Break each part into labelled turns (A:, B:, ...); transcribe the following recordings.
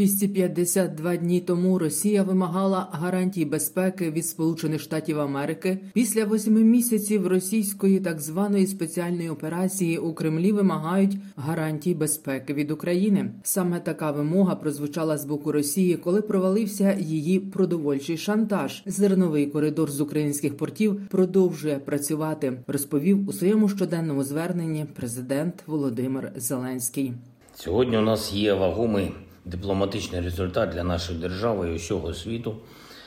A: «252 дні тому Росія вимагала гарантій безпеки від Сполучених Штатів Америки. Після восьми місяців російської так званої спеціальної операції у Кремлі вимагають гарантій безпеки від України. Саме така вимога прозвучала з боку Росії, коли провалився її продовольчий шантаж. Зерновий коридор з українських портів продовжує працювати. Розповів у своєму щоденному зверненні президент Володимир Зеленський.
B: Сьогодні у нас є вагомий дипломатичний результат для нашої держави і усього світу.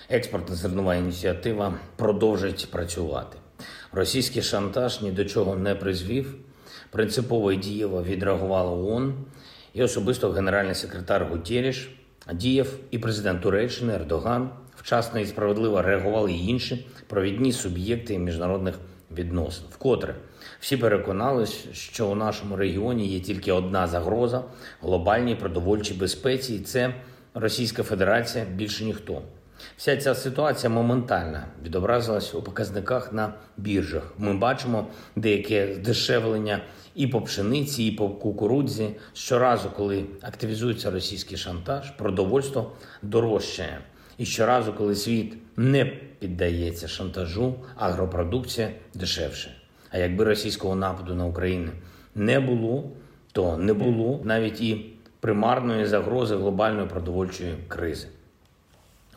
B: Експортна зернова ініціатива продовжить працювати. Російський шантаж ні до чого не призвів. Принципово і дієво відреагувала ООН і особисто генеральний секретар Гутєріш, діяв і президент Туреччини Ердоган. Вчасно і справедливо реагували й інші провідні суб'єкти міжнародних відносин. Вкотре всі переконались, що у нашому регіоні є тільки одна загроза глобальній продовольчій безпеці, і це Російська Федерація більше ніхто. Вся ця ситуація моментально відобразилась у показниках на біржах. Ми бачимо деяке здешевлення і по пшениці, і по кукурудзі. Щоразу, коли активізується російський шантаж, продовольство дорожчає. І щоразу, коли світ не піддається шантажу, агропродукція дешевше. А якби російського нападу на Україну не було, то не було навіть і примарної загрози глобальної продовольчої кризи.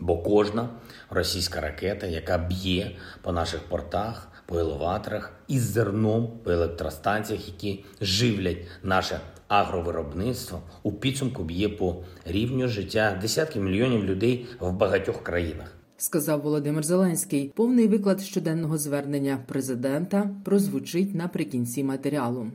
B: Бо кожна російська ракета, яка б'є по наших портах, по елеваторах із зерном по електростанціях, які живлять наше агровиробництво, у підсумку б'є по рівню життя десятків мільйонів людей в багатьох країнах.
A: Сказав Володимир Зеленський. Повний виклад щоденного звернення президента прозвучить наприкінці матеріалу.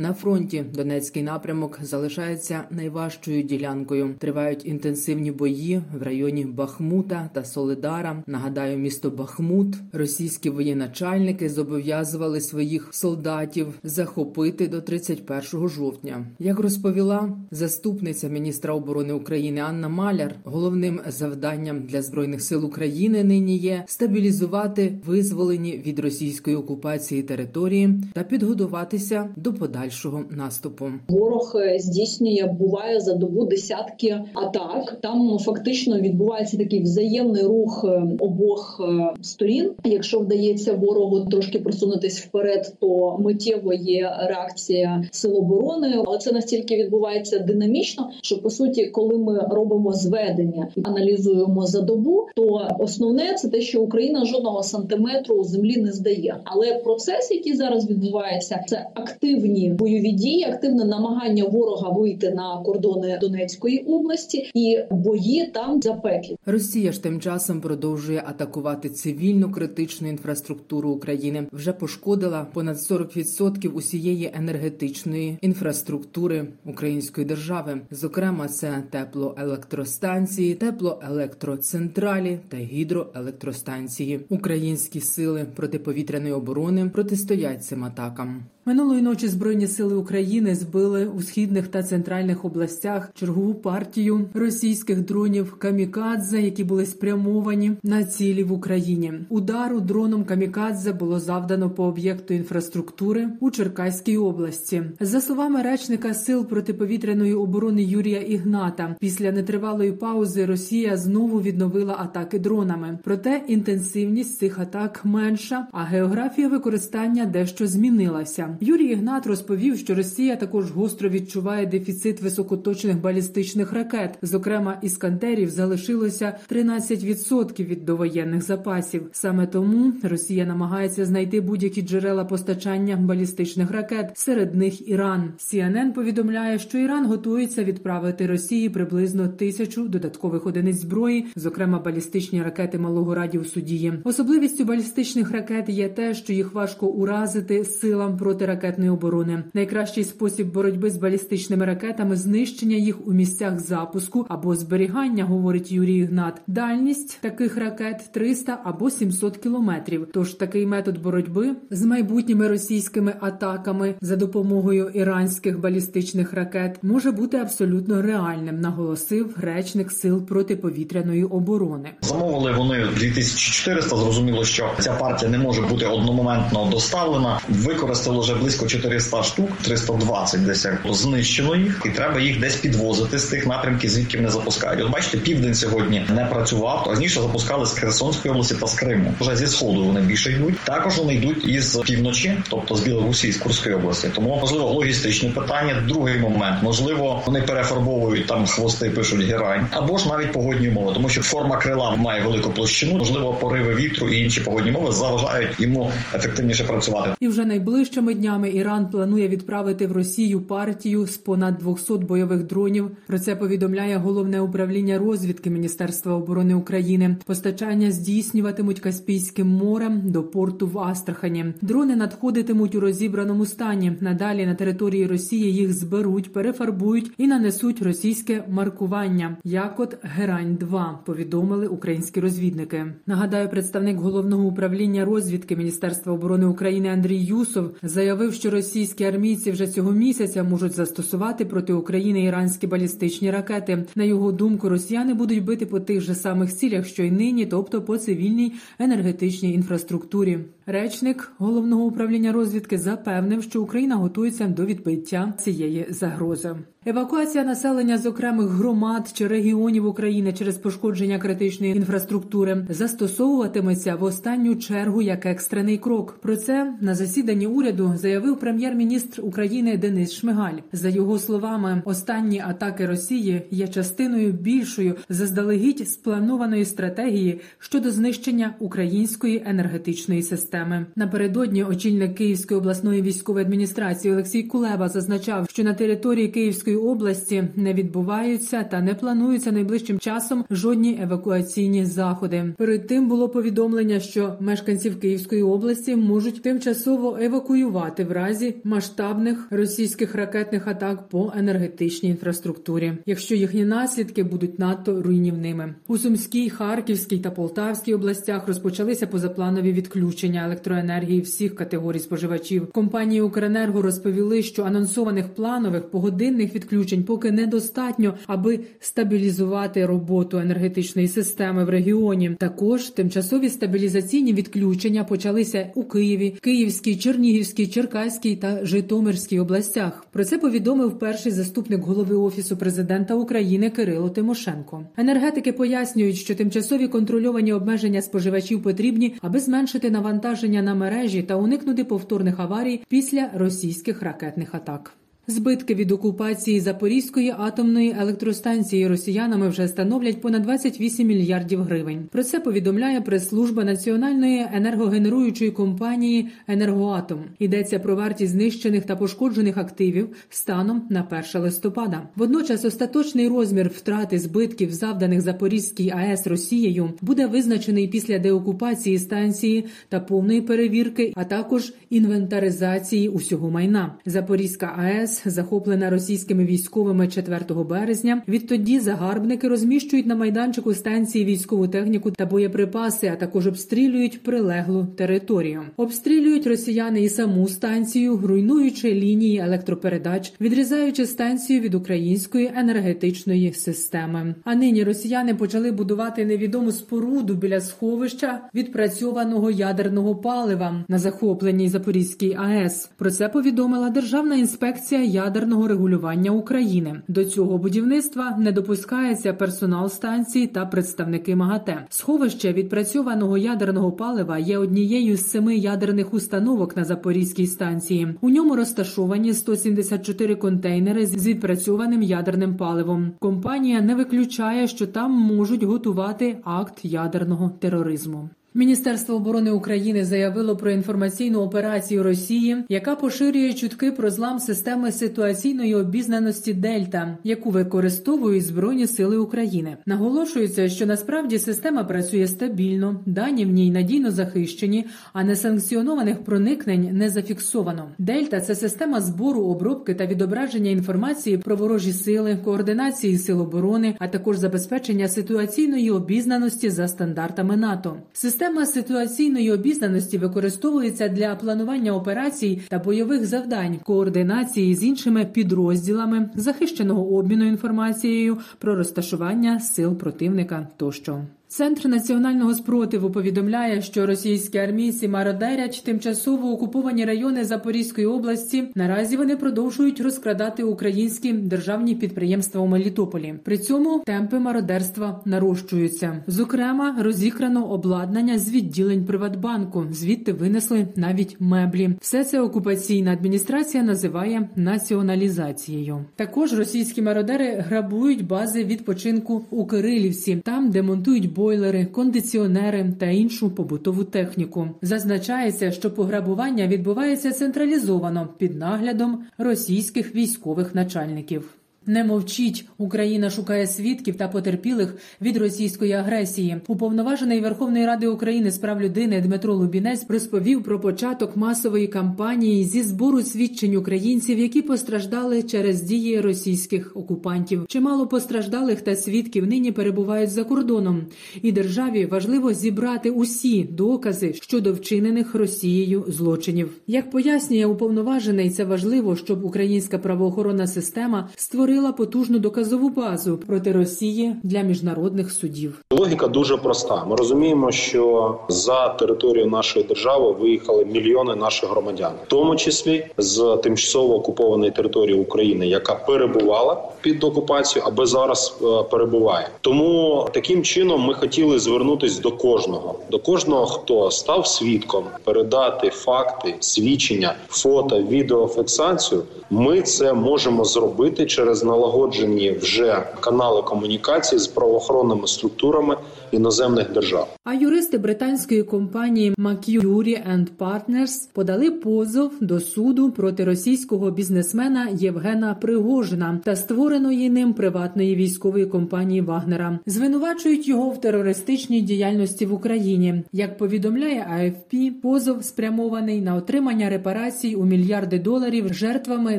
A: На фронті Донецький напрямок залишається найважчою ділянкою. Тривають інтенсивні бої в районі Бахмута та Солидара. Нагадаю, місто Бахмут. Російські воєначальники зобов'язували своїх солдатів захопити до 31 жовтня. Як розповіла заступниця міністра оборони України Анна Маляр, головним завданням для збройних сил України нині є стабілізувати визволені від російської окупації території та підготуватися до подальшого подальшого наступу.
C: Ворог е, здійснює буває за добу десятки атак. Там фактично відбувається такий взаємний рух е, обох е, сторін. Якщо вдається ворогу трошки просунутись вперед, то миттєво є реакція сил оборони, але це настільки відбувається динамічно, що по суті, коли ми робимо зведення і аналізуємо за добу, то основне це те, що Україна жодного сантиметру землі не здає. Але процес, який зараз відбувається, це активні бойові дії, активне намагання ворога вийти на кордони Донецької області і бої там запеклі.
A: Росія ж тим часом продовжує атакувати цивільну критичну інфраструктуру України. Вже пошкодила понад 40% усієї енергетичної інфраструктури української держави. Зокрема, це теплоелектростанції, теплоелектроцентралі та гідроелектростанції. Українські сили протиповітряної оборони протистоять цим атакам. Минулої ночі збройні сили України збили у східних та центральних областях чергову партію російських дронів камікадзе, які були спрямовані на цілі в Україні. Удару дроном камікадзе було завдано по об'єкту інфраструктури у Черкаській області. За словами речника сил протиповітряної оборони Юрія Ігната, після нетривалої паузи Росія знову відновила атаки дронами. Проте інтенсивність цих атак менша, а географія використання дещо змінилася. Юрій Ігнат розповів, що Росія також гостро відчуває дефіцит високоточних балістичних ракет. Зокрема, іскандерів залишилося 13% від довоєнних запасів. Саме тому Росія намагається знайти будь-які джерела постачання балістичних ракет. Серед них Іран. CNN повідомляє, що Іран готується відправити Росії приблизно тисячу додаткових одиниць зброї, зокрема балістичні ракети малого радіусу дії. Особливістю балістичних ракет є те, що їх важко уразити силам проти протиракетної оборони. Найкращий спосіб боротьби з балістичними ракетами знищення їх у місцях запуску або зберігання, говорить Юрій Ігнат. Дальність таких ракет 300 або 700 кілометрів. Тож такий метод боротьби з майбутніми російськими атаками за допомогою іранських балістичних ракет може бути абсолютно реальним, наголосив речник сил протиповітряної оборони.
D: Замовили вони 2400, Зрозуміло, що ця партія не може бути одномоментно доставлена. Використали вже близько 400 штук, 320 десь знищено їх, і треба їх десь підвозити з тих напрямків, звідки вони запускають. От бачите, південь сьогодні не працював. Раніше запускали з Херсонської області та з Криму. Вже зі сходу вони більше йдуть. Також вони йдуть із півночі, тобто з Білорусі, з Курської області. Тому можливо логістичні питання. Другий момент можливо, вони перефарбовують там хвости, пишуть герань, або ж навіть погодні умови, тому що форма крила має велику площину. Можливо, пориви вітру і інші погодні умови заважають йому ефективніше працювати.
A: І вже найближчими днями Іран планує відправити в Росію партію з понад 200 бойових дронів. Про це повідомляє головне управління розвідки Міністерства оборони України. Постачання здійснюватимуть Каспійським морем до порту в Астрахані. Дрони надходитимуть у розібраному стані. Надалі на території Росії їх зберуть, перефарбують і нанесуть російське маркування. Як от Герань 2 повідомили українські розвідники. Нагадаю, представник головного управління розвідки Міністерства оборони України Андрій Юсов заявив, що російські армійці вже цього місяця можуть застосувати проти України іранські балістичні ракети. На його думку, росіяни будуть бити по тих же самих цілях, що й нині, тобто по цивільній енергетичній інфраструктурі. Речник головного управління розвідки запевнив, що Україна готується до відбиття цієї загрози. Евакуація населення з окремих громад чи регіонів України через пошкодження критичної інфраструктури застосовуватиметься в останню чергу як екстрений крок. Про це на засіданні уряду заявив прем'єр-міністр України Денис Шмигаль. За його словами, останні атаки Росії є частиною більшою заздалегідь спланованої стратегії щодо знищення української енергетичної системи. Напередодні очільник Київської обласної військової адміністрації Олексій Кулеба зазначав, що на території Київської області не відбуваються та не плануються найближчим часом жодні евакуаційні заходи. Перед тим було повідомлення, що мешканців Київської області можуть тимчасово евакуювати в разі масштабних російських ракетних атак по енергетичній інфраструктурі, якщо їхні наслідки будуть надто руйнівними. У Сумській, Харківській та Полтавській областях розпочалися позапланові відключення електроенергії всіх категорій споживачів. Компанії Укренерго розповіли, що анонсованих планових погодинних відключень поки недостатньо, аби стабілізувати роботу енергетичної системи в регіоні. Також тимчасові стабілізаційні відключення почалися у Києві, Київській, Чернігівській, Черкаській та Житомирській областях. Про це повідомив перший заступник голови офісу президента України Кирило Тимошенко. Енергетики пояснюють, що тимчасові контрольовані обмеження споживачів потрібні, аби зменшити навантаження на мережі та уникнути повторних аварій після російських ракетних атак. Збитки від окупації Запорізької атомної електростанції росіянами вже становлять понад 28 мільярдів гривень. Про це повідомляє прес-служба національної енергогенеруючої компанії Енергоатом. Йдеться про вартість знищених та пошкоджених активів станом на 1 листопада. Водночас остаточний розмір втрати збитків, завданих Запорізькій АЕС Росією, буде визначений після деокупації станції та повної перевірки, а також інвентаризації усього майна. Запорізька АЕС захоплена російськими військовими 4 березня. Відтоді загарбники розміщують на майданчику станції військову техніку та боєприпаси, а також обстрілюють прилеглу територію. Обстрілюють росіяни і саму станцію, руйнуючи лінії електропередач, відрізаючи станцію від української енергетичної системи. А нині росіяни почали будувати невідому споруду біля сховища відпрацьованого ядерного палива на захопленій Запорізькій АЕС. Про це повідомила Державна інспекція ядерного регулювання України. До цього будівництва не допускається персонал станції та представники МАГАТЕ. Сховище відпрацьованого ядерного палива є однією з семи ядерних установок на Запорізькій станції. У ньому розташовані 174 контейнери з відпрацьованим ядерним паливом. Компанія не виключає, що там можуть готувати акт ядерного тероризму. Міністерство оборони України заявило про інформаційну операцію Росії, яка поширює чутки про злам системи ситуаційної обізнаності Дельта, яку використовують збройні сили України. Наголошується, що насправді система працює стабільно, дані в ній надійно захищені, а несанкціонованих проникнень не зафіксовано. Дельта це система збору, обробки та відображення інформації про ворожі сили, координації сил оборони, а також забезпечення ситуаційної обізнаності за стандартами НАТО. Система ситуаційної обізнаності використовується для планування операцій та бойових завдань, координації з іншими підрозділами, захищеного обміну інформацією про розташування сил противника тощо. Центр національного спротиву повідомляє, що російські армійці мародерять тимчасово окуповані райони Запорізької області. Наразі вони продовжують розкрадати українські державні підприємства у Мелітополі. При цьому темпи мародерства нарощуються. Зокрема, розікрано обладнання з відділень Приватбанку. Звідти винесли навіть меблі. Все це окупаційна адміністрація називає націоналізацією. Також російські мародери грабують бази відпочинку у Кирилівці, там де монтують бойлери, кондиціонери та іншу побутову техніку. Зазначається, що пограбування відбувається централізовано під наглядом російських військових начальників. Не мовчіть, Україна шукає свідків та потерпілих від російської агресії. Уповноважений Верховної Ради України з прав людини Дмитро Лубінець розповів про початок масової кампанії зі збору свідчень українців, які постраждали через дії російських окупантів. Чимало постраждалих та свідків нині перебувають за кордоном, і державі важливо зібрати усі докази щодо вчинених Росією злочинів. Як пояснює уповноважений, це важливо, щоб українська правоохоронна система створила створила потужну доказову базу проти Росії для міжнародних судів.
E: Логіка дуже проста. Ми розуміємо, що за територію нашої держави виїхали мільйони наших громадян, в тому числі з тимчасово окупованої території України, яка перебувала під окупацією, аби зараз е, перебуває. Тому таким чином ми хотіли звернутися до кожного, до кожного, хто став свідком, передати факти, свідчення, фото, відеофіксацію. Ми це можемо зробити через налагоджені вже канали комунікації з правоохоронними структурами іноземних держав.
A: А юристи британської компанії Macquarie Partners подали позов до суду проти російського бізнесмена Євгена Пригожина та створеної ним приватної військової компанії Вагнера. Звинувачують його в терористичній діяльності в Україні. Як повідомляє AFP, позов спрямований на отримання репарацій у мільярди доларів жертвами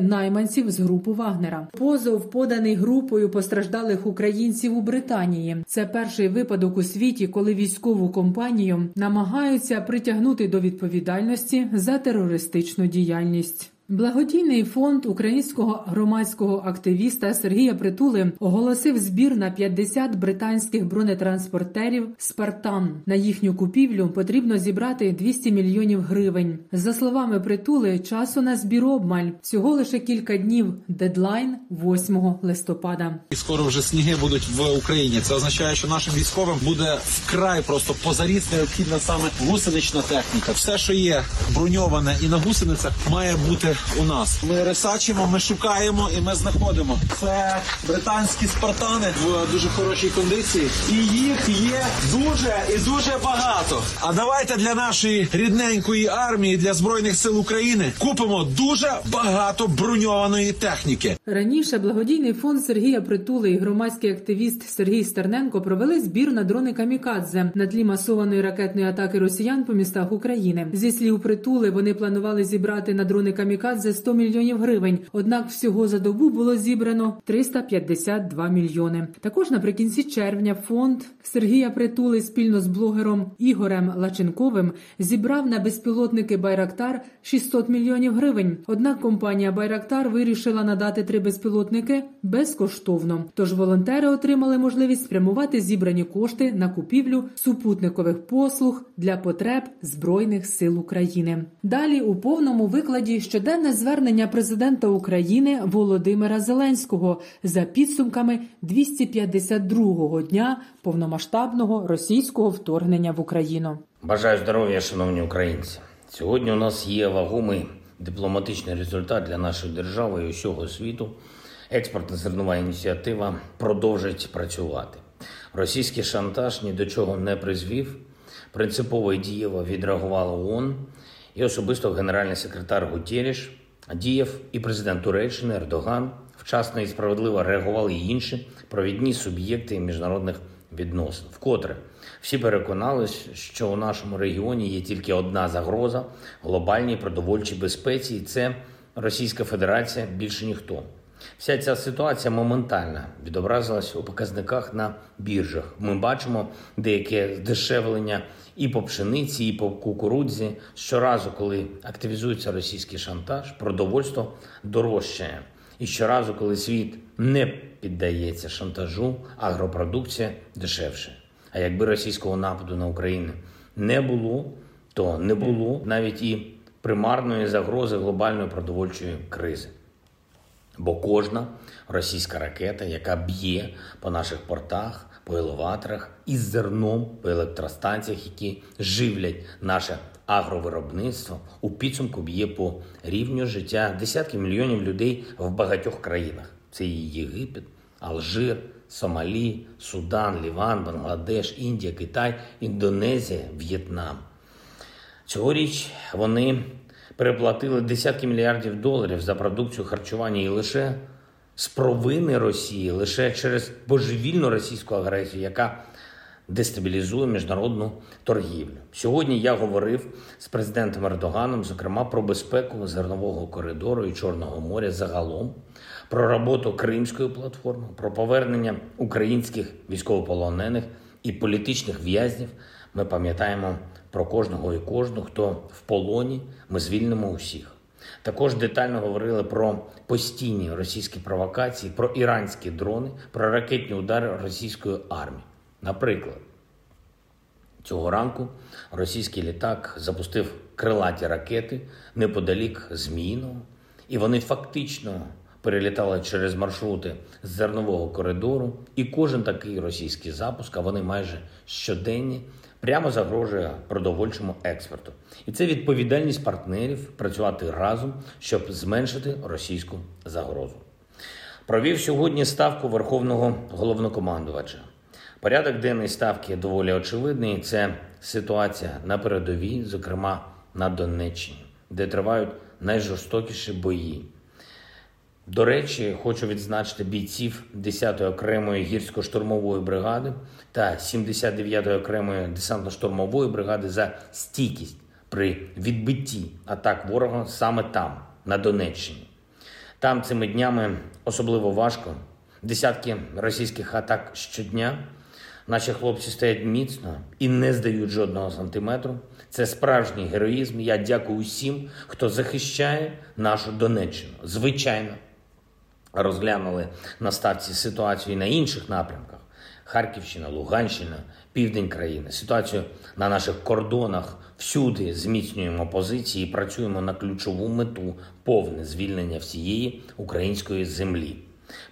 A: найманців з групи Вагнера. Позов поданий групою постраждалих українців у Британії. Це перший випадок у світі, коли військову компанію намагаються притягнути до відповідальності за терористичну діяльність. Благодійний фонд українського громадського активіста Сергія Притули оголосив збір на 50 британських бронетранспортерів Спартан. На їхню купівлю потрібно зібрати 200 мільйонів гривень. За словами Притули, часу на збір обмаль всього лише кілька днів. Дедлайн 8 листопада.
F: І скоро вже сніги будуть в Україні. Це означає, що нашим військовим буде вкрай просто позаріс необхідна саме гусенична техніка. Все, що є броньоване і на гусеницях, має бути у нас. Ми ресачимо, ми шукаємо і ми знаходимо. Це британські спартани в дуже хорошій кондиції, і їх є дуже і дуже багато. А давайте для нашої рідненької армії, для збройних сил України купимо дуже багато броньованої техніки.
A: Раніше благодійний фонд Сергія Притули і громадський активіст Сергій Стерненко провели збір на дрони Камікадзе на тлі масованої ракетної атаки росіян по містах України. Зі слів притули вони планували зібрати на дрони Камікадзе 100 мільйонів гривень. Однак всього за добу було зібрано 352 мільйони. Також наприкінці червня фонд Сергія Притули спільно з блогером Ігорем Лаченковим зібрав на безпілотники Байрактар 600 мільйонів гривень. Однак компанія Байрактар вирішила надати три безпілотники безкоштовно. Тож волонтери отримали можливість спрямувати зібрані кошти на купівлю супутникових послуг для потреб збройних сил України. Далі у повному викладі щоденне звернення президента України Володимира Зеленського за підсумками 252-го дня повномасштабного російського вторгнення в Україну.
B: Бажаю здоров'я, шановні українці. Сьогодні у нас є вагомий дипломатичний результат для нашої держави і усього світу. Експортна зернова ініціатива продовжить працювати. Російський шантаж ні до чого не призвів. Принципово і дієво відреагувала ООН і особисто генеральний секретар Гутєріш, Дієв і президент Туреччини Ердоган. Вчасно і справедливо реагували і інші провідні суб'єкти міжнародних відносин. Вкотре всі переконались, що у нашому регіоні є тільки одна загроза глобальній продовольчій безпеці, і це Російська Федерація більше ніхто. Вся ця ситуація моментально відобразилась у показниках на біржах. Ми бачимо деяке здешевлення і по пшениці, і по кукурудзі. Щоразу, коли активізується російський шантаж, продовольство дорожчає. І щоразу, коли світ не піддається шантажу, агропродукція дешевше. А якби російського нападу на Україну не було, то не було навіть і примарної загрози глобальної продовольчої кризи. Бо кожна російська ракета, яка б'є по наших портах, по елеваторах із зерном по електростанціях, які живлять наше агровиробництво, у підсумку б'є по рівню життя десятків мільйонів людей в багатьох країнах. Це і Єгипет, Алжир, Сомалі, Судан, Ліван, Бангладеш, Індія, Китай, Індонезія, В'єтнам. Цьогоріч вони переплатили десятки мільярдів доларів за продукцію харчування і лише з провини Росії, лише через божевільну російську агресію, яка дестабілізує міжнародну торгівлю. Сьогодні я говорив з президентом Ердоганом, зокрема про безпеку зернового коридору і Чорного моря загалом, про роботу Кримської платформи, про повернення українських військовополонених і політичних в'язнів. Ми пам'ятаємо про кожного і кожну, хто в полоні. Ми звільнимо усіх. Також детально говорили про постійні російські провокації, про іранські дрони, про ракетні удари російської армії. Наприклад, цього ранку російський літак запустив крилаті ракети неподалік Зміїного, і вони фактично перелітали через маршрути зернового коридору. І кожен такий російський запуск, а вони майже щоденні, прямо загрожує продовольчому експорту. І це відповідальність партнерів працювати разом, щоб зменшити російську загрозу. Провів сьогодні ставку Верховного головнокомандувача. Порядок денний ставки доволі очевидний. Це ситуація на передовій, зокрема на Донеччині, де тривають найжорстокіші бої. До речі, хочу відзначити бійців 10-ї окремої гірсько-штурмової бригади та 79-ї окремої десантно-штурмової бригади за стійкість при відбитті атак ворога саме там, на Донеччині. Там цими днями особливо важко. Десятки російських атак щодня. Наші хлопці стоять міцно і не здають жодного сантиметру. Це справжній героїзм. Я дякую усім, хто захищає нашу Донеччину. Звичайно, розглянули на ставці ситуацію на інших напрямках: Харківщина, Луганщина, південь країни. Ситуацію на наших кордонах всюди зміцнюємо позиції і працюємо на ключову мету повне звільнення всієї української землі.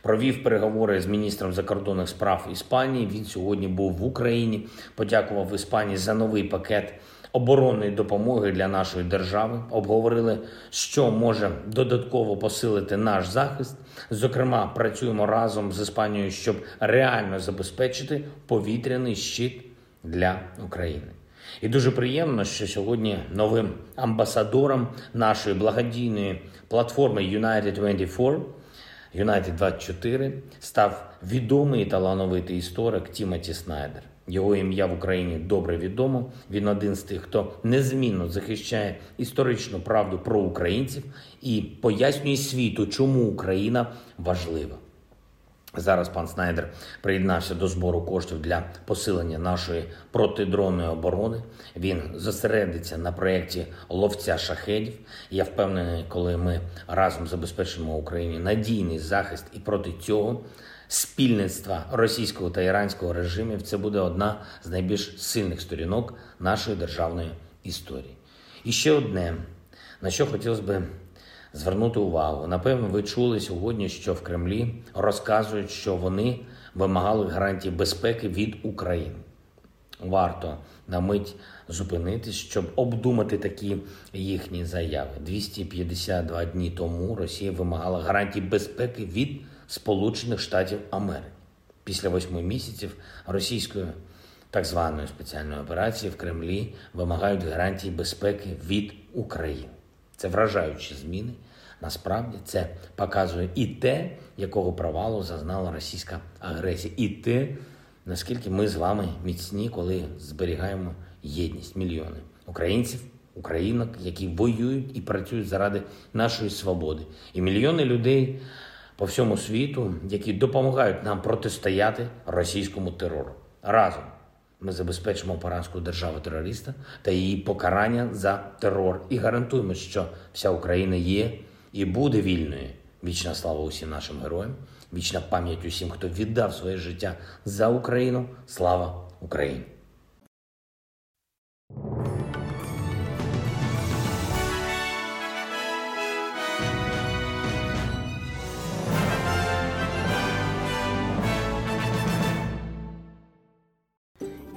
B: Провів переговори з міністром закордонних справ Іспанії. Він сьогодні був в Україні. Подякував Іспанії за новий пакет оборонної допомоги для нашої держави. Обговорили, що може додатково посилити наш захист. Зокрема, працюємо разом з Іспанією, щоб реально забезпечити повітряний щит для України. І дуже приємно, що сьогодні новим амбасадором нашої благодійної платформи United 24 United 24 став відомий талановитий історик Тімоті Снайдер. Його ім'я в Україні добре відомо. Він один з тих, хто незмінно захищає історичну правду про українців і пояснює світу, чому Україна важлива. Зараз пан Снайдер приєднався до збору коштів для посилення нашої протидронної оборони. Він зосередиться на проєкті ловця шахедів. Я впевнений, коли ми разом забезпечимо Україні надійний захист і проти цього спільництва російського та іранського режимів, це буде одна з найбільш сильних сторінок нашої державної історії. І ще одне, на що хотілося би звернути увагу. Напевно, ви чули сьогодні, що в Кремлі розказують, що вони вимагали гарантії безпеки від України. Варто на мить зупинитись, щоб обдумати такі їхні заяви. 252 дні тому Росія вимагала гарантій безпеки від Сполучених Штатів Америки. Після восьми місяців російської так званої спеціальної операції в Кремлі вимагають гарантій безпеки від України. Це вражаючі зміни. Насправді це показує і те, якого провалу зазнала російська агресія, і те, наскільки ми з вами міцні, коли зберігаємо єдність мільйони українців, українок, які воюють і працюють заради нашої свободи, і мільйони людей по всьому світу, які допомагають нам протистояти російському терору. Разом ми забезпечимо поразку держави-терориста та її покарання за терор і гарантуємо, що вся Україна є і буде вільною. Вічна слава усім нашим героям, вічна пам'ять усім, хто віддав своє життя за Україну. Слава Україні!